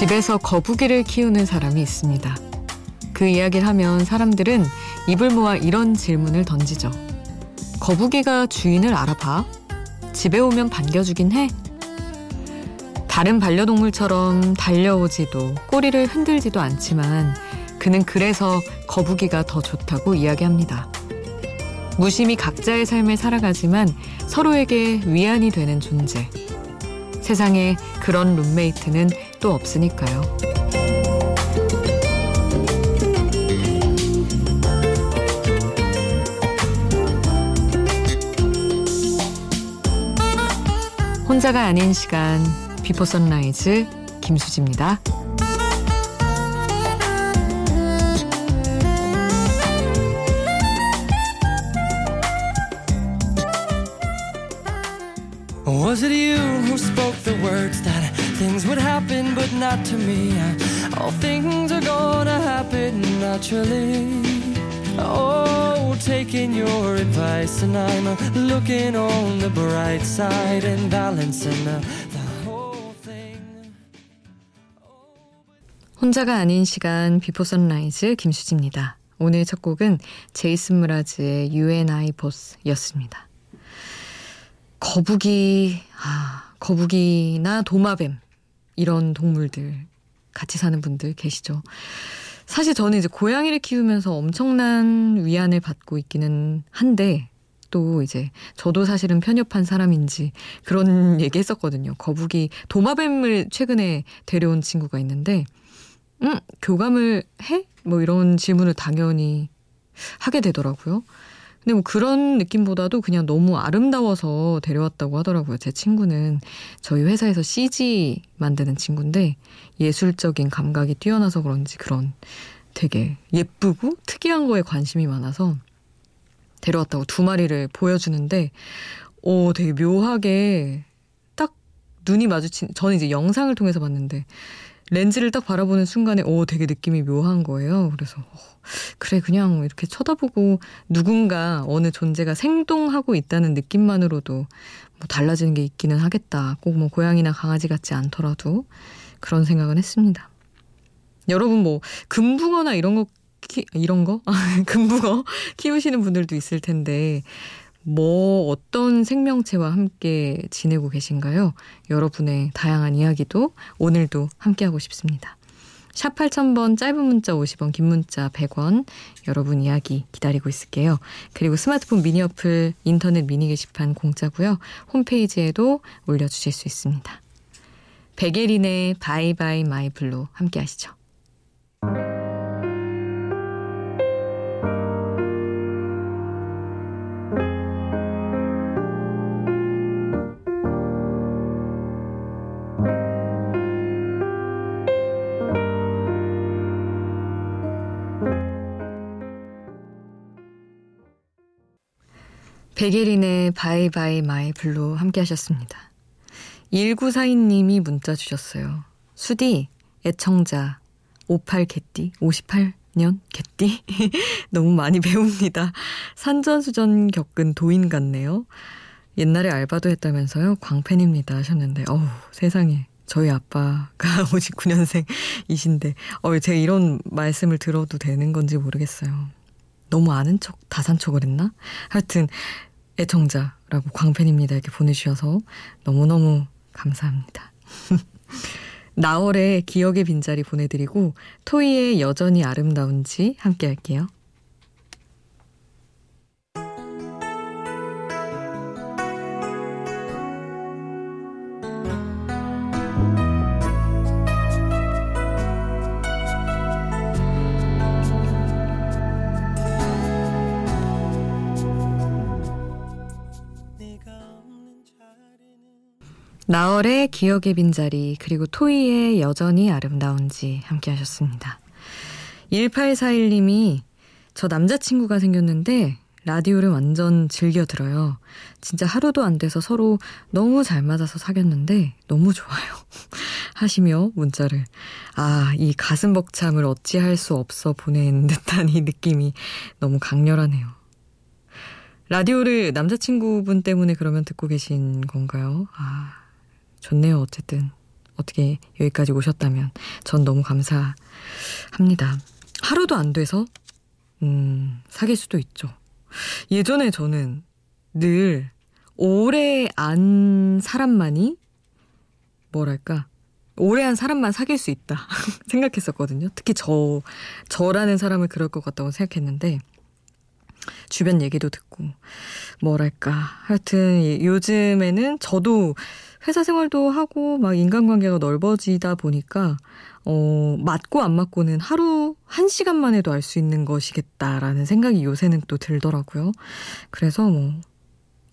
집에서 거북이를 키우는 사람이 있습니다. 그 이야기를 하면 사람들은 입을 모아 이런 질문을 던지죠. 거북이가 주인을 알아봐? 집에 오면 반겨주긴 해? 다른 반려동물처럼 달려오지도 꼬리를 흔들지도 않지만 그는 그래서 거북이가 더 좋다고 이야기합니다. 무심히 각자의 삶을 살아가지만 서로에게 위안이 되는 존재. 세상에 그런 룸메이트는 또 없으니까요. 혼자가 아닌 시간 비포 선라이즈 김수지입니다. Was it you who spoke the words that things would happen but not to me? All things are gonna happen naturally. Oh, taking your advice, and I'm looking on the bright side and balancing the, whole thing. 혼자가 아닌 시간 비포 선라이즈 김수지입니다. 오늘 첫 곡은 제이슨 무라즈의 UNI 보스였습니다. 거북이, 아, 거북이나 도마뱀, 이런 동물들, 같이 사는 분들 계시죠. 사실 저는 이제 고양이를 키우면서 엄청난 위안을 받고 있기는 한데, 또 이제 저도 사실은 편협한 사람인지 그런 얘기 했었거든요. 거북이, 도마뱀을 최근에 데려온 친구가 있는데, 음, 교감을 해? 뭐 이런 질문을 당연히 하게 되더라고요. 근데 뭐 그런 느낌보다도 그냥 너무 아름다워서 데려왔다고 하더라고요. 제 친구는 저희 회사에서 CG 만드는 친구인데 예술적인 감각이 뛰어나서 그런지 그런 되게 예쁘고 특이한 거에 관심이 많아서 데려왔다고 두 마리를 보여주는데 오 되게 묘하게 딱 눈이 마주친 저는 이제 영상을 통해서 봤는데 렌즈를 딱 바라보는 순간에 오 되게 느낌이 묘한 거예요. 그래서 어, 그래 그냥 이렇게 쳐다보고 누군가 어느 존재가 생동하고 있다는 느낌만으로도 뭐 달라지는 게 있기는 하겠다. 꼭 뭐 고양이나 강아지 같지 않더라도 그런 생각은 했습니다. 여러분 뭐 금붕어나 이런 거 키, 이런 거? 금붕어 키우시는 분들도 있을 텐데 뭐 어떤 생명체와 함께 지내고 계신가요? 여러분의 다양한 이야기도 오늘도 함께하고 싶습니다. 샵 8000번 짧은 문자 50원 긴 문자 100원 여러분 이야기 기다리고 있을게요. 그리고 스마트폰 미니 어플 인터넷 미니 게시판 공짜고요. 홈페이지에도 올려주실 수 있습니다. 백예린의 Bye Bye My Blue 함께 하시죠. 백예린의 Bye Bye My Blue 함께 하셨습니다. 1942님이 문자 주셨어요. 수디, 애청자, 58 개띠, 58년 개띠? 너무 많이 배웁니다. 산전수전 겪은 도인 같네요. 옛날에 알바도 했다면서요? 광팬입니다 하셨는데, 어우, 세상에. 저희 아빠가 59년생이신데, 어, 제가 이런 말씀을 들어도 되는 건지 모르겠어요. 너무 아는 척, 다산 척을 했나? 하여튼, 애청자라고 광팬입니다. 이렇게 보내주셔서 너무너무 감사합니다. 나월의 기억의 빈자리 보내드리고 토이의 여전히 아름다운지 함께 할게요. 나얼의 기억의 빈자리 그리고 토이의 여전히 아름다운지 함께 하셨습니다. 1841님이 저 남자친구가 생겼는데 라디오를 완전 즐겨 들어요. 진짜 하루도 안 돼서 서로 너무 잘 맞아서 사귀었는데 너무 좋아요. 하시며 문자를 아, 이 가슴 벅참을 어찌할 수 없어 보낸 듯한 이 느낌이 너무 강렬하네요. 라디오를 남자친구분 때문에 그러면 듣고 계신 건가요? 아, 좋네요, 어쨌든. 어떻게 여기까지 오셨다면 전 너무 감사합니다. 하루도 안 돼서 음, 사귈 수도 있죠. 예전에 저는 늘 오래 안 사람만이 뭐랄까 오래 한 사람만 사귈 수 있다 생각했었거든요. 특히 저 저라는 사람을 그럴 것 같다고 생각했는데 주변 얘기도 듣고 뭐랄까 하여튼 요즘에는 저도 회사 생활도 하고 막 인간관계가 넓어지다 보니까 어 맞고 안 맞고는 하루 한 시간만 해도 알 수 있는 것이겠다라는 생각이 요새는 또 들더라고요. 그래서 뭐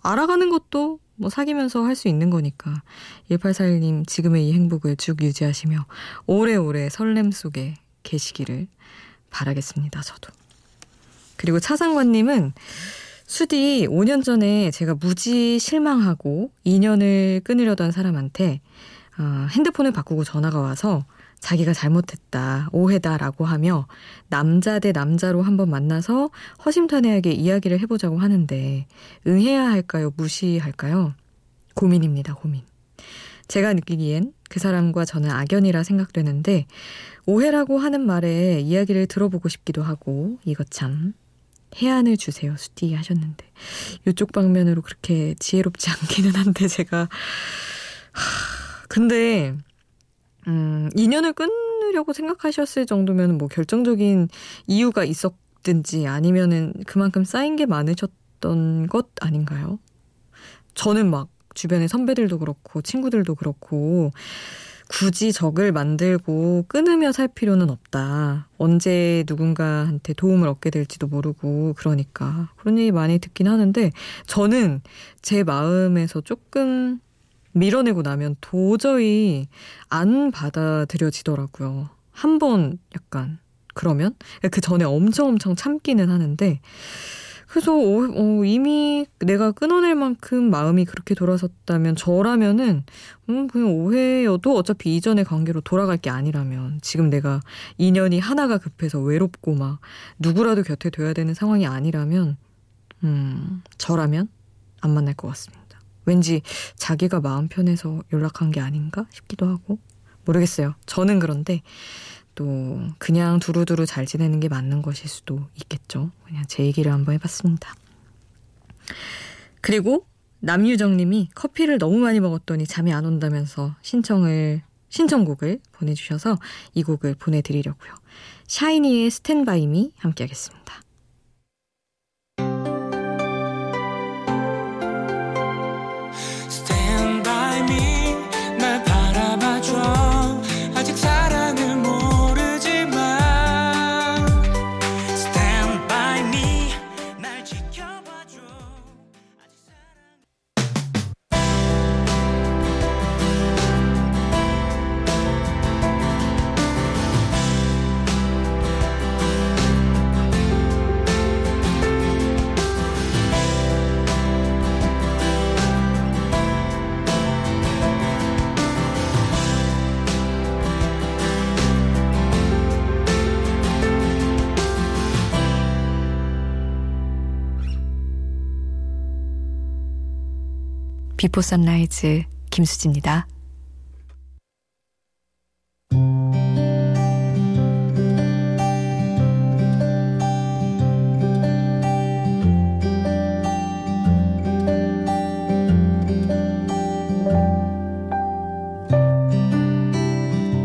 알아가는 것도 뭐 사귀면서 할 수 있는 거니까 1841님 지금의 이 행복을 쭉 유지하시며 오래오래 설렘 속에 계시기를 바라겠습니다. 저도. 그리고 차상관님은 수디 5년 전에 제가 무지 실망하고 인연을 끊으려던 사람한테 어, 핸드폰을 바꾸고 전화가 와서 자기가 잘못했다, 오해다라고 하며 남자 대 남자로 한번 만나서 허심탄회하게 이야기를 해보자고 하는데 응해야 할까요? 무시할까요? 고민입니다, 고민. 제가 느끼기엔 그 사람과 저는 악연이라 생각되는데 오해라고 하는 말에 이야기를 들어보고 싶기도 하고 이것 참 해안을 주세요, 수디 하셨는데. 이쪽 방면으로 그렇게 지혜롭지 않기는 한데, 제가. 하, 근데, 음, 인연을 끊으려고 생각하셨을 정도면 뭐 결정적인 이유가 있었든지 아니면은 그만큼 쌓인 게 많으셨던 것 아닌가요? 저는 막 주변의 선배들도 그렇고 친구들도 그렇고 굳이 적을 만들고 끊으며 살 필요는 없다. 언제 누군가한테 도움을 얻게 될지도 모르고 그러니까 그런 얘기 많이 듣긴 하는데 저는 제 마음에서 조금 밀어내고 나면 도저히 안 받아들여지더라고요. 한 번 약간 그러면 그 전에 엄청 엄청 참기는 하는데 그래서 어, 어, 이미 내가 끊어낼 만큼 마음이 그렇게 돌아섰다면 저라면은 음, 그냥 오해여도 어차피 이전의 관계로 돌아갈 게 아니라면 지금 내가 인연이 하나가 급해서 외롭고 막 누구라도 곁에 둬야 되는 상황이 아니라면 음, 저라면 안 만날 것 같습니다. 왠지 자기가 마음 편해서 연락한 게 아닌가 싶기도 하고 모르겠어요. 저는 그런데 또 그냥 두루두루 잘 지내는 게 맞는 것일 수도 있겠죠. 그냥 제 얘기를 한번 해봤습니다. 그리고 남유정 님이 커피를 너무 많이 먹었더니 잠이 안 온다면서 신청을 신청곡을 보내주셔서 이 곡을 보내드리려고요. 샤이니의 스탠바이 미 함께 하겠습니다. 비포 선라이즈 김수지입니다.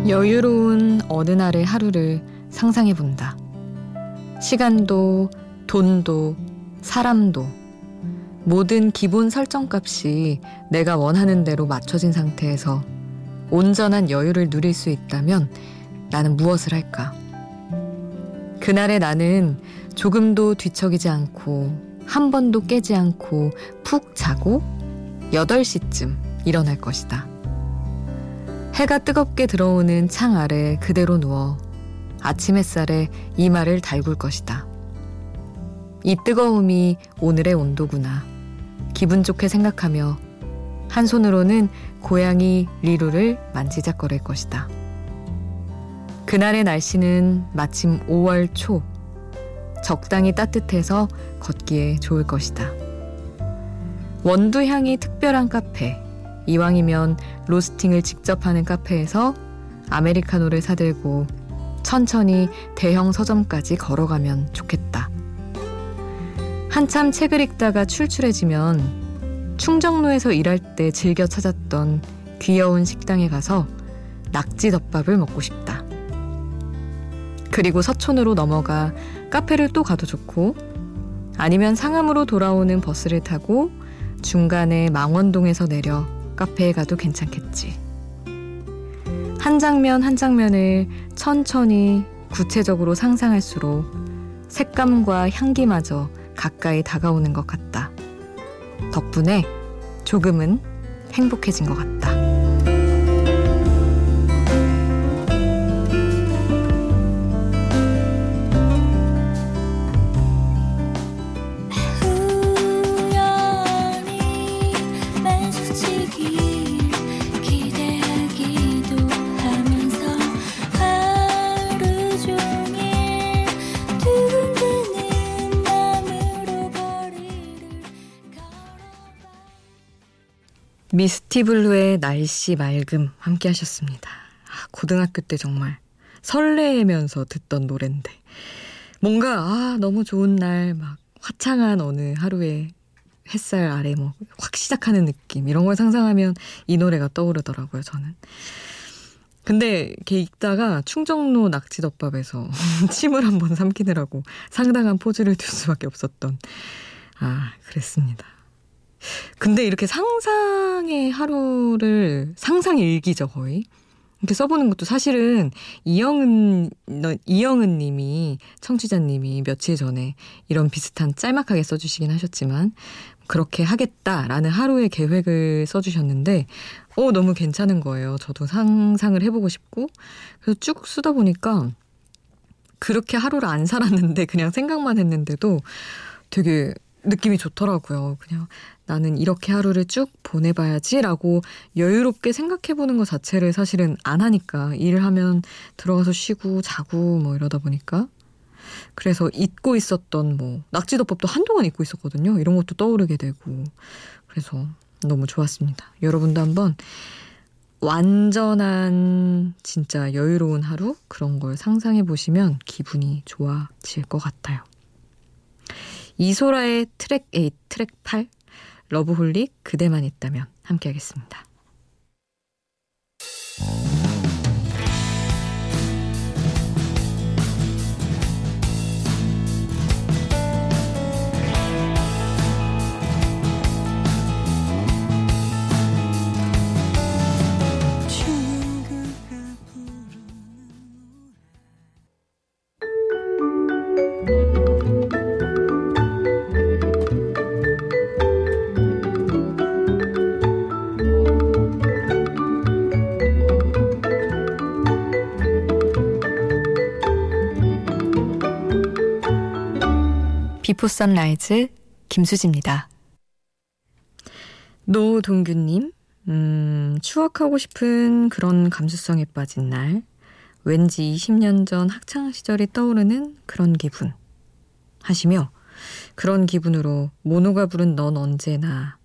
여유로운 어느 날의 하루를 상상해 본다. 시간도, 돈도, 사람도, 모든 기본 설정값이 내가 원하는 대로 맞춰진 상태에서 온전한 여유를 누릴 수 있다면 나는 무엇을 할까? 그날의 나는 조금도 뒤척이지 않고 한 번도 깨지 않고 푹 자고 8시쯤 일어날 것이다. 해가 뜨겁게 들어오는 창 아래 그대로 누워 아침 햇살에 이마를 달굴 것이다. 이 뜨거움이 오늘의 온도구나. 기분 좋게 생각하며 한 손으로는 고양이 리루를 만지작거릴 것이다. 그날의 날씨는 마침 5월 초. 적당히 따뜻해서 걷기에 좋을 것이다. 원두 향이 특별한 카페. 이왕이면 로스팅을 직접 하는 카페에서 아메리카노를 사들고 천천히 대형 서점까지 걸어가면 좋겠다. 한참 책을 읽다가 출출해지면 충정로에서 일할 때 즐겨 찾았던 귀여운 식당에 가서 낙지덮밥을 먹고 싶다. 그리고 서촌으로 넘어가 카페를 또 가도 좋고 아니면 상암으로 돌아오는 버스를 타고 중간에 망원동에서 내려 카페에 가도 괜찮겠지. 한 장면 한 장면을 천천히 구체적으로 상상할수록 색감과 향기마저 가까이 다가오는 것 같다. 덕분에 조금은 행복해진 것 같다. 미스티블루의 날씨 맑음 함께 하셨습니다. 아, 고등학교 때 정말 설레면서 듣던 노랜데 뭔가 아 너무 좋은 날 막 화창한 어느 하루에 햇살 아래 뭐 확 시작하는 느낌 이런 걸 상상하면 이 노래가 떠오르더라고요 저는. 근데 이렇게 읽다가 충정로 낙지덮밥에서 침을 한번 삼키느라고 상당한 포즈를 둘 수밖에 없었던 아 그랬습니다. 근데 이렇게 상상의 하루를 상상 일기죠, 거의. 이렇게 써보는 것도 사실은 이영은, 이영은 님이, 청취자님이 며칠 전에 이런 비슷한 짤막하게 써주시긴 하셨지만, 그렇게 하겠다라는 하루의 계획을 써주셨는데, 어, 너무 괜찮은 거예요. 저도 상상을 해보고 싶고, 그래서 쭉 쓰다 보니까, 그렇게 하루를 안 살았는데, 그냥 생각만 했는데도 되게 느낌이 좋더라고요. 그냥 나는 이렇게 하루를 쭉 보내봐야지라고 여유롭게 생각해보는 것 자체를 사실은 안 하니까 일을 하면 들어가서 쉬고 자고 뭐 이러다 보니까 그래서 잊고 있었던 뭐 낙지덮밥도 한동안 잊고 있었거든요. 이런 것도 떠오르게 되고 그래서 너무 좋았습니다. 여러분도 한번 완전한 진짜 여유로운 하루 그런 걸 상상해 보시면 기분이 좋아질 것 같아요. 이소라의 트랙 8, 트랙 8 러브홀릭 그대만 있다면 함께 하겠습니다. Before Sunrise 김수지입니다. 노동규님, 음, 추억하고 싶은 그런 감수성에 빠진 날, 왠지 20년 전 학창 시절이 떠오르는 그런 기분 하시며 그런 기분으로 모노가 부른 넌 언제나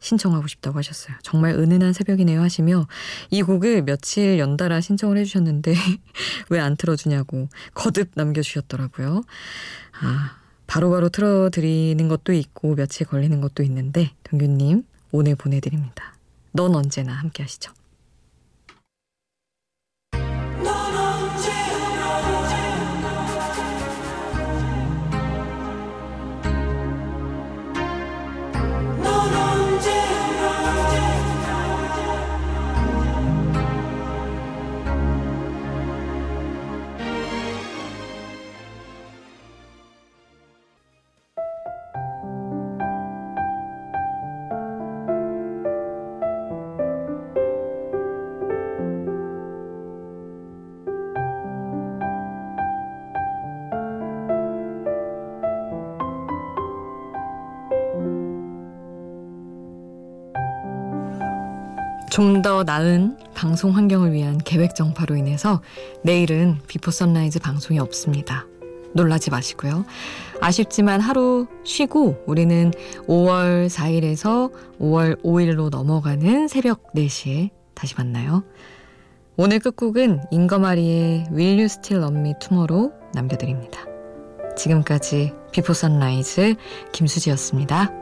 신청하고 싶다고 하셨어요. 정말 은은한 새벽이네요 하시며 이 곡을 며칠 연달아 신청을 해주셨는데 왜 안 틀어주냐고 거듭 남겨주셨더라고요. 아, 바로 바로 틀어드리는 것도 있고 며칠 걸리는 것도 있는데 동규님 오늘 보내드립니다. 넌 언제나 함께 하시죠. 좀 더 나은 방송 환경을 위한 계획 정파로 인해서 내일은 Before Sunrise 방송이 없습니다. 놀라지 마시고요. 아쉽지만 하루 쉬고 우리는 5월 4일에서 5월 5일로 넘어가는 새벽 4시에 다시 만나요. 오늘 끝곡은 잉거마리의 Will You Still Love Me Tomorrow 남겨드립니다. 지금까지 Before Sunrise 김수지였습니다.